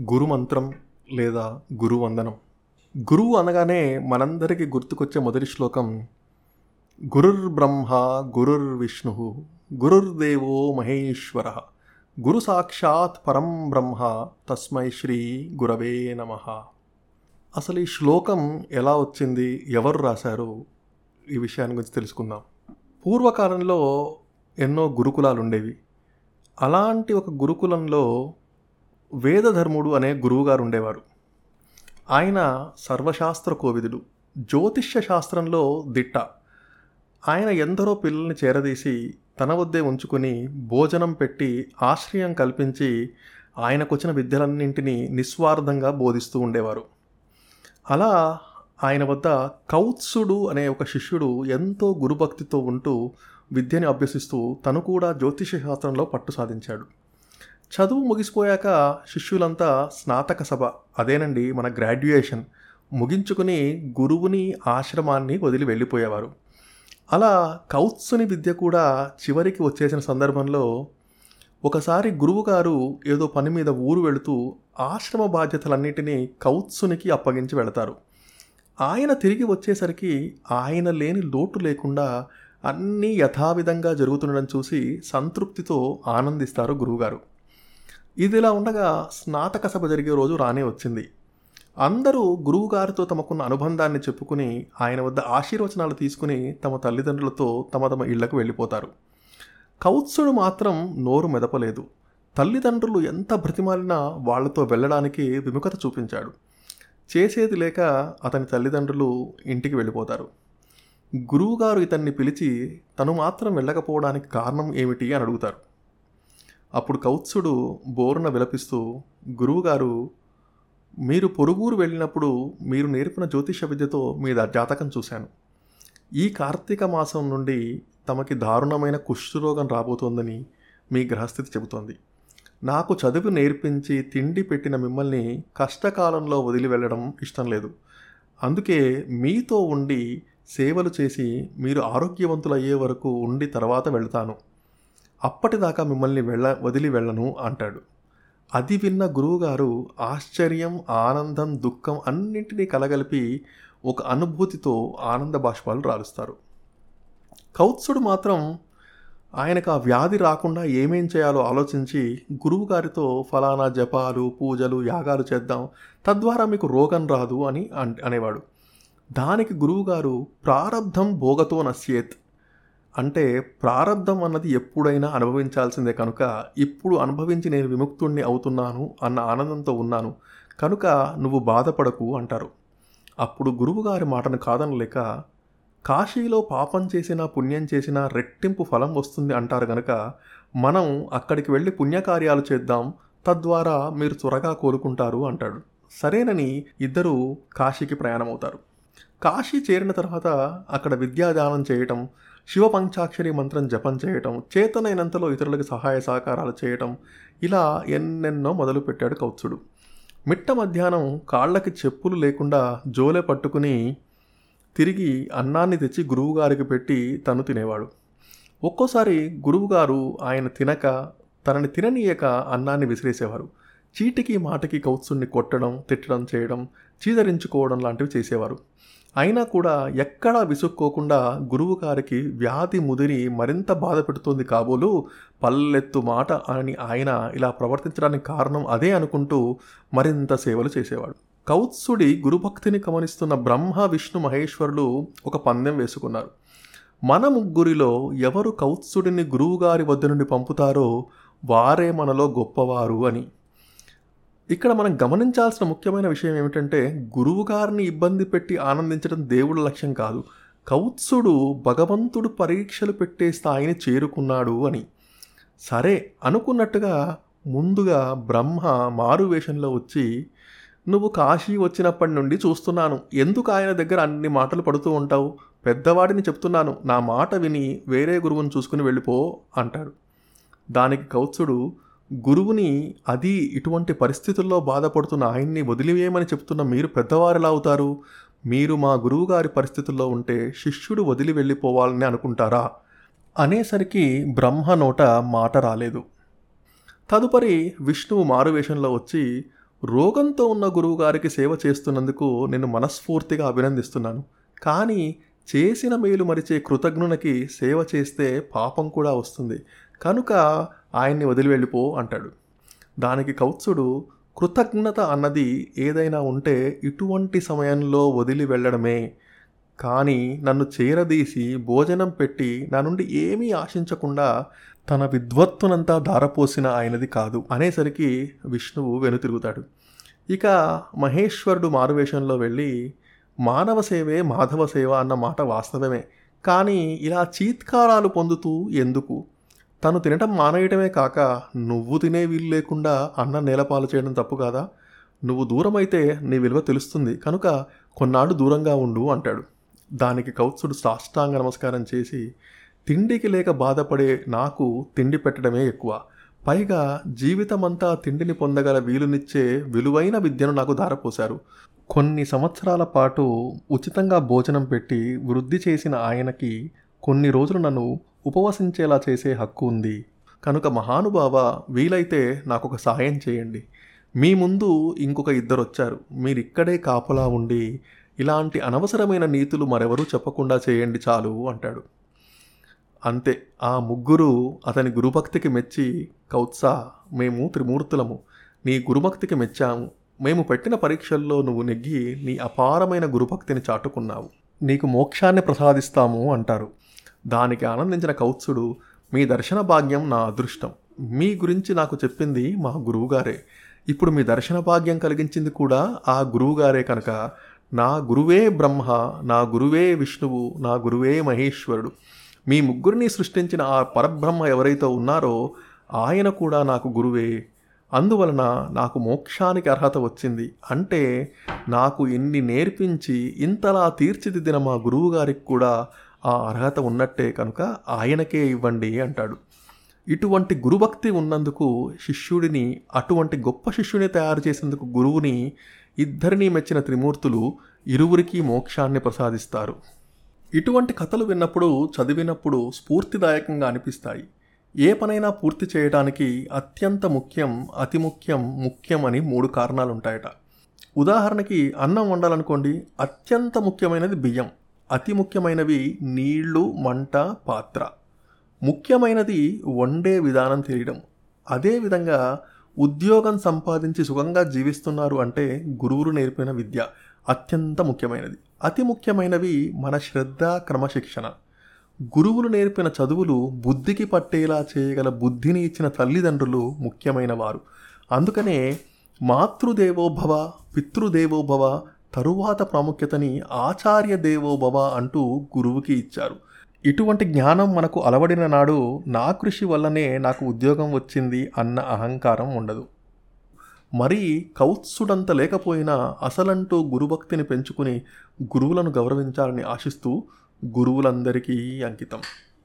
గురుమంత్రం లేదా గురువందనం. గురువు అనగానే మనందరికీ గుర్తుకొచ్చే మొదటి శ్లోకం గురుర్ బ్రహ్మ గురుర్ విష్ణు గురుర్దేవో మహేశ్వర. గురు సాక్షాత్ పరం బ్రహ్మ తస్మై శ్రీ గురవే నమ. అసలు ఈ శ్లోకం ఎలా వచ్చింది ఎవరు రాశారు ఈ విషయాన్ని గురించి తెలుసుకుందాం. పూర్వకాలంలో ఎన్నో గురుకులాలు ఉండేవి అలాంటి ఒక గురుకులంలో వేదధర్ముడు అనే గురువుగారు ఉండేవారు ఆయన సర్వశాస్త్ర కోవిదుడు జ్యోతిష్య శాస్త్రంలో దిట్ట. ఆయన ఎందరో పిల్లల్ని చేరదీసి తన వద్దే ఉంచుకుని భోజనం పెట్టి ఆశ్రయం కల్పించి ఆయనకొచ్చిన విద్యలన్నింటినీ నిస్వార్థంగా బోధిస్తూ ఉండేవారు. అలా ఆయన వద్ద కౌత్సుడు అనే ఒక శిష్యుడు ఎంతో గురుభక్తితో ఉంటూ విద్యని అభ్యసిస్తూ తను కూడా జ్యోతిష శాస్త్రంలో పట్టు సాధించాడు. చదువు ముగిసిపోయాక శిష్యులంతా స్నాతక సభ అదేనండి మన గ్రాడ్యుయేషన్ ముగించుకుని గురువుని ఆశ్రమాన్ని వదిలి వెళ్ళిపోయేవారు. అలా కౌత్సుని విద్య కూడా చివరికి వచ్చేసిన సందర్భంలో ఒకసారి గురువుగారు ఏదో పని మీద ఊరు వెళుతూ ఆశ్రమ బాధ్యతలన్నిటినీ కౌత్సునికి అప్పగించి వెళతారు. ఆయన తిరిగి వచ్చేసరికి ఆయన లేని లోటు లేకుండా అన్నీ యథావిధంగా జరుగుతుండడం చూసి సంతృప్తితో ఆనందిస్తారు గురువుగారు. ఇదిలా ఉండగా స్నాతక సభ జరిగే రోజు రానే వచ్చింది. అందరూ గురువుగారితో తమకున్న అనుబంధాన్ని చెప్పుకుని ఆయన వద్ద ఆశీర్వచనాలు తీసుకుని తమ తల్లిదండ్రులతో తమ తమ ఇళ్ళకు వెళ్ళిపోతారు. కౌత్సుడు మాత్రం నోరు మెదపలేదు. తల్లిదండ్రులు ఎంత బ్రతిమాలినా వాళ్ళతో వెళ్ళడానికి విముఖత చూపించాడు. చేసేది లేక అతని తల్లిదండ్రులు ఇంటికి వెళ్ళిపోతారు. గురువుగారు ఇతన్ని పిలిచి తను మాత్రం వెళ్ళకపోవడానికి కారణం ఏమిటి అని అడుగుతారు. అప్పుడు కౌత్సుడు బోరున విలపిస్తూ గురువుగారు మీరు పొరుగురు వెళ్ళినప్పుడు మీరు నేర్పిన జ్యోతిష విద్యతో మీ జాతకం చూశాను. ఈ కార్తీక మాసం నుండి తమకి దారుణమైన కుష్ఠరోగం రాబోతోందని మీ గ్రహస్థితి చెబుతోంది. నాకు చదువు నేర్పించి తిండి పెట్టిన మిమ్మల్ని కష్టకాలంలో వదిలి వెళ్ళడం ఇష్టం లేదు. అందుకే మీతో ఉండి సేవలు చేసి మీరు ఆరోగ్యవంతులు అయ్యే వరకు ఉండి తర్వాత వెళ్తాను. అప్పటిదాకా మిమ్మల్ని వెళ్ళ వదిలి వెళ్ళను అంటాడు. అది విన్న గురువుగారు ఆశ్చర్యం ఆనందం దుఃఖం అన్నింటినీ కలగలిపి ఒక అనుభూతితో ఆనంద బాష్పాలు రాలుస్తారు. కౌత్సుడు మాత్రం ఆయనకు ఆ వ్యాధి రాకుండా ఏమేం చేయాలో ఆలోచించి గురువుగారితో ఫలానా జపాలు పూజలు యాగాలు చేద్దాం తద్వారా మీకు రోగం రాదు అని అనేవాడు. దానికి గురువుగారు ప్రారంధం భోగతో నశ్యేత్. అంటే ప్రారంధం అన్నది ఎప్పుడైనా అనుభవించాల్సిందే కనుక ఇప్పుడు అనుభవించి నేను విముక్తుణ్ణి అవుతున్నాను అన్న ఆనందంతో ఉన్నాను. కనుక నువ్వు బాధపడకు అంటారు. అప్పుడు గురువుగారి మాటను కాదనలేక కాశీలో పాపం చేసినా పుణ్యం చేసినా రెట్టింపు ఫలం వస్తుంది అంటారు గనక మనం అక్కడికి వెళ్ళి పుణ్యకార్యాలు చేద్దాం తద్వారా మీరు త్వరగా కోలుకుంటారు అంటాడు. సరేనని ఇద్దరు కాశీకి ప్రయాణమవుతారు. కాశీ చేరిన తర్వాత అక్కడ విద్యాదానం చేయటం శివ పంచాక్షరి మంత్రం జపం చేయటం చేతనైనంతలో ఇతరులకు సహాయ సహకారాలు చేయటం ఇలా ఎన్నెన్నో మొదలుపెట్టాడు కౌత్సుడు. మిట్ట మధ్యాహ్నం కాళ్ళకి చెప్పులు లేకుండా జోలె పట్టుకుని తిరిగి అన్నాన్ని తెచ్చి గురువుగారికి పెట్టి తను తినేవాడు. ఒక్కోసారి గురువుగారు ఆయన తినక తనని తిననీయక అన్నాన్ని విసిరేసేవారు. చీటికి మాటకి కౌత్సుణ్ణి కొట్టడం తిట్టడం చేయడం చీదరించుకోవడం లాంటివి చేసేవారు. అయినా కూడా ఎక్కడా విసుక్కోకుండా గురువు గారికి వ్యాధి ముదిరి మరింత బాధ పెడుతోంది కాబోలు పల్లెత్తు మాట అని ఆయన ఇలా ప్రవర్తించడానికి కారణం అదే అనుకుంటూ మరింత సేవలు చేసేవాడు. కౌత్సుడి గురుభక్తిని గమనిస్తున్న బ్రహ్మ విష్ణు మహేశ్వరులు ఒక పందెం వేసుకున్నారు. మన ముగ్గురిలో ఎవరు కౌత్సుడిని గురువుగారి వద్ద నుండి పంపుతారో వారే మనలో గొప్పవారు అని. ఇక్కడ మనం గమనించాల్సిన ముఖ్యమైన విషయం ఏమిటంటే గురువుగారిని ఇబ్బంది పెట్టి ఆనందించడం దేవుడి లక్ష్యం కాదు. కౌత్సుడు భగవంతుడు పరీక్షలు పెట్టే స్థాయిని చేరుకున్నాడు అని. సరే అనుకున్నట్టుగా ముందుగా బ్రహ్మ మారు వేషంలో వచ్చి నువ్వు కాశీ వచ్చినప్పటి నుండి చూస్తున్నాను. ఎందుకు ఆయన దగ్గర అన్ని మాటలు పడుతూ ఉంటావు? పెద్దవాడిని చెప్తున్నాను. నా మాట విని వేరే గురువుని చూసుకుని వెళ్ళిపో అంటాడు. దానికి కౌత్సుడు గురువుని అది ఇటువంటి పరిస్థితుల్లో బాధపడుతున్న ఆయన్ని వదిలివేయమని చెప్తున్న మీరు పెద్దవారిలా అవుతారు? మీరు మా గురువుగారి పరిస్థితుల్లో ఉంటే శిష్యుడు వదిలి వెళ్ళిపోవాలని అనుకుంటారా? అనేసరికి బ్రహ్మ నోట మాట రాలేదు. తదుపరి విష్ణువు మారువేషంలో వచ్చి రోగంతో ఉన్న గురువుగారికి సేవ చేస్తున్నందుకు నేను మనస్ఫూర్తిగా అభినందిస్తున్నాను. కానీ చేసిన మేలు మరిచే కృతజ్ఞునికి సేవ చేస్తే పాపం కూడా వస్తుంది. కనుక ఆయన్ని వదిలి వెళ్ళిపో అంటాడు. దానికి కౌత్సుడు కృతజ్ఞత అన్నది ఏదైనా ఉంటే ఇటువంటి సమయంలో వదిలి వెళ్ళడమే. కానీ నన్ను చేరదీసి భోజనం పెట్టి నా నుండి ఏమీ ఆశించకుండా తన విద్వత్తునంతా ధారపోసిన ఆయనది కాదు అనేసరికి విష్ణువు వెనుతిరుగుతాడు. ఇక మహేశ్వరుడు మారువేషంలో వెళ్ళి మానవ సేవే మాధవ సేవ అన్న మాట వాస్తవమే. కానీ ఇలా చీత్కారాలు పొందుతూ ఎందుకు? తను తినటం మానేయటమే కాక నువ్వు తినే వీలు లేకుండా అన్న నేలపాలు చేయడం తప్పు కాదా? నువ్వు దూరమైతే నీ విలువ తెలుస్తుంది. కనుక కొన్నాళ్ళు దూరంగా ఉండు అంటాడు. దానికి కౌత్సుడు సాష్టాంగ నమస్కారం చేసి తిండికి లేక బాధపడే నాకు తిండి పెట్టడమే ఎక్కువ. పైగా జీవితమంతా తిండిని పొందగల వీలునిచ్చే విలువైన విద్యను నాకు ధారపోశారు. కొన్ని సంవత్సరాల పాటు ఉచితంగా భోజనం పెట్టి వృద్ధి చేసిన ఆయనకి కొన్ని రోజులు నన్ను ఉపవసించేలా చేసే హక్కు ఉంది. కనుక మహానుభావ వీలైతే నాకు ఒక సాయం చేయండి. మీ ముందు ఇంకొక ఇద్దరు వచ్చారు మీరిక్కడే కాపలా ఉండి ఇలాంటి అనవసరమైన నీతులు మరెవరూ చెప్పకుండా చేయండి చాలు అంటాడు. అంతే ఆ ముగ్గురు అతని గురుభక్తికి మెచ్చి కౌత్సా మేము త్రిమూర్తులము. నీ గురుభక్తికి మెచ్చాము. మేము పెట్టిన పరీక్షల్లో నువ్వు నెగ్గి నీ అపారమైన గురుభక్తిని చాటుకున్నావు. నీకు మోక్షాన్ని ప్రసాదిస్తాము అంటారు. దానికి ఆనందించిన కౌత్సుడు మీ దర్శన భాగ్యం నా అదృష్టం. మీ గురించి నాకు చెప్పింది మా గురువుగారే. ఇప్పుడు మీ దర్శన భాగ్యం కలిగించింది కూడా ఆ గురువుగారే కనుక. నా గురువే బ్రహ్మ నా గురువే విష్ణువు నా గురువే మహేశ్వరుడు. మీ ముగ్గురిని సృష్టించిన ఆ పరబ్రహ్మ ఎవరైతే ఉన్నారో ఆయన కూడా నాకు గురువే. అందువలన నాకు మోక్షానికి అర్హత వచ్చింది. అంటే నాకు ఇన్ని నేర్పించి ఇంతలా తీర్చిదిద్దిన మా గురువుగారికి కూడా ఆ అర్హత ఉన్నట్టే కనుక ఆయనకే ఇవ్వండి అంటాడు. ఇటువంటి గురుభక్తి ఉన్నందుకు శిష్యుడిని అటువంటి గొప్ప శిష్యుని తయారు చేసేందుకు గురువుని ఇద్దరిని మెచ్చిన త్రిమూర్తులు ఇరువురికి మోక్షాన్ని ప్రసాదిస్తారు. ఇటువంటి కథలు విన్నప్పుడు చదివినప్పుడు స్ఫూర్తిదాయకంగా అనిపిస్తాయి. ఏ పనైనా పూర్తి చేయడానికి అత్యంత ముఖ్యం అతి ముఖ్యం ముఖ్యం అని మూడు కారణాలు ఉంటాయట ఉదాహరణకి అన్నం వండాలనుకోండి అత్యంత ముఖ్యమైనది బియ్యం. అతి ముఖ్యమైనవి నీళ్ళు మంట పాత్ర. ముఖ్యమైనది వండే విధానం తెలియడం. అదేవిధంగా ఉద్యోగం సంపాదించి సుఖంగా జీవిస్తున్నారు అంటే గురువులు నేర్పిన విద్య అత్యంత ముఖ్యమైనది. అతి ముఖ్యమైనవి మన శ్రద్ధ క్రమశిక్షణ. గురువులు నేర్పిన చదువులు బుద్ధికి పట్టేలా చేయగల బుద్ధిని ఇచ్చిన తల్లిదండ్రులు ముఖ్యమైన వారు అందుకనే మాతృదేవోభవ పితృదేవోభవ తరువాత ప్రాముఖ్యతని ఆచార్య దేవోభవ అంటూ గురువుకి ఇచ్చారు. ఇటువంటి జ్ఞానం మనకు అలవడిన నాడు నా కృషి వల్లనే నాకు ఉద్యోగం వచ్చింది అన్న అహంకారం ఉండదు. మరి కౌత్సుడంత లేకపోయినా అసలంటూ గురుభక్తిని పెంచుకుని గురువులను గౌరవించాలని ఆశిస్తూ గురువులందరికీ అంకితం.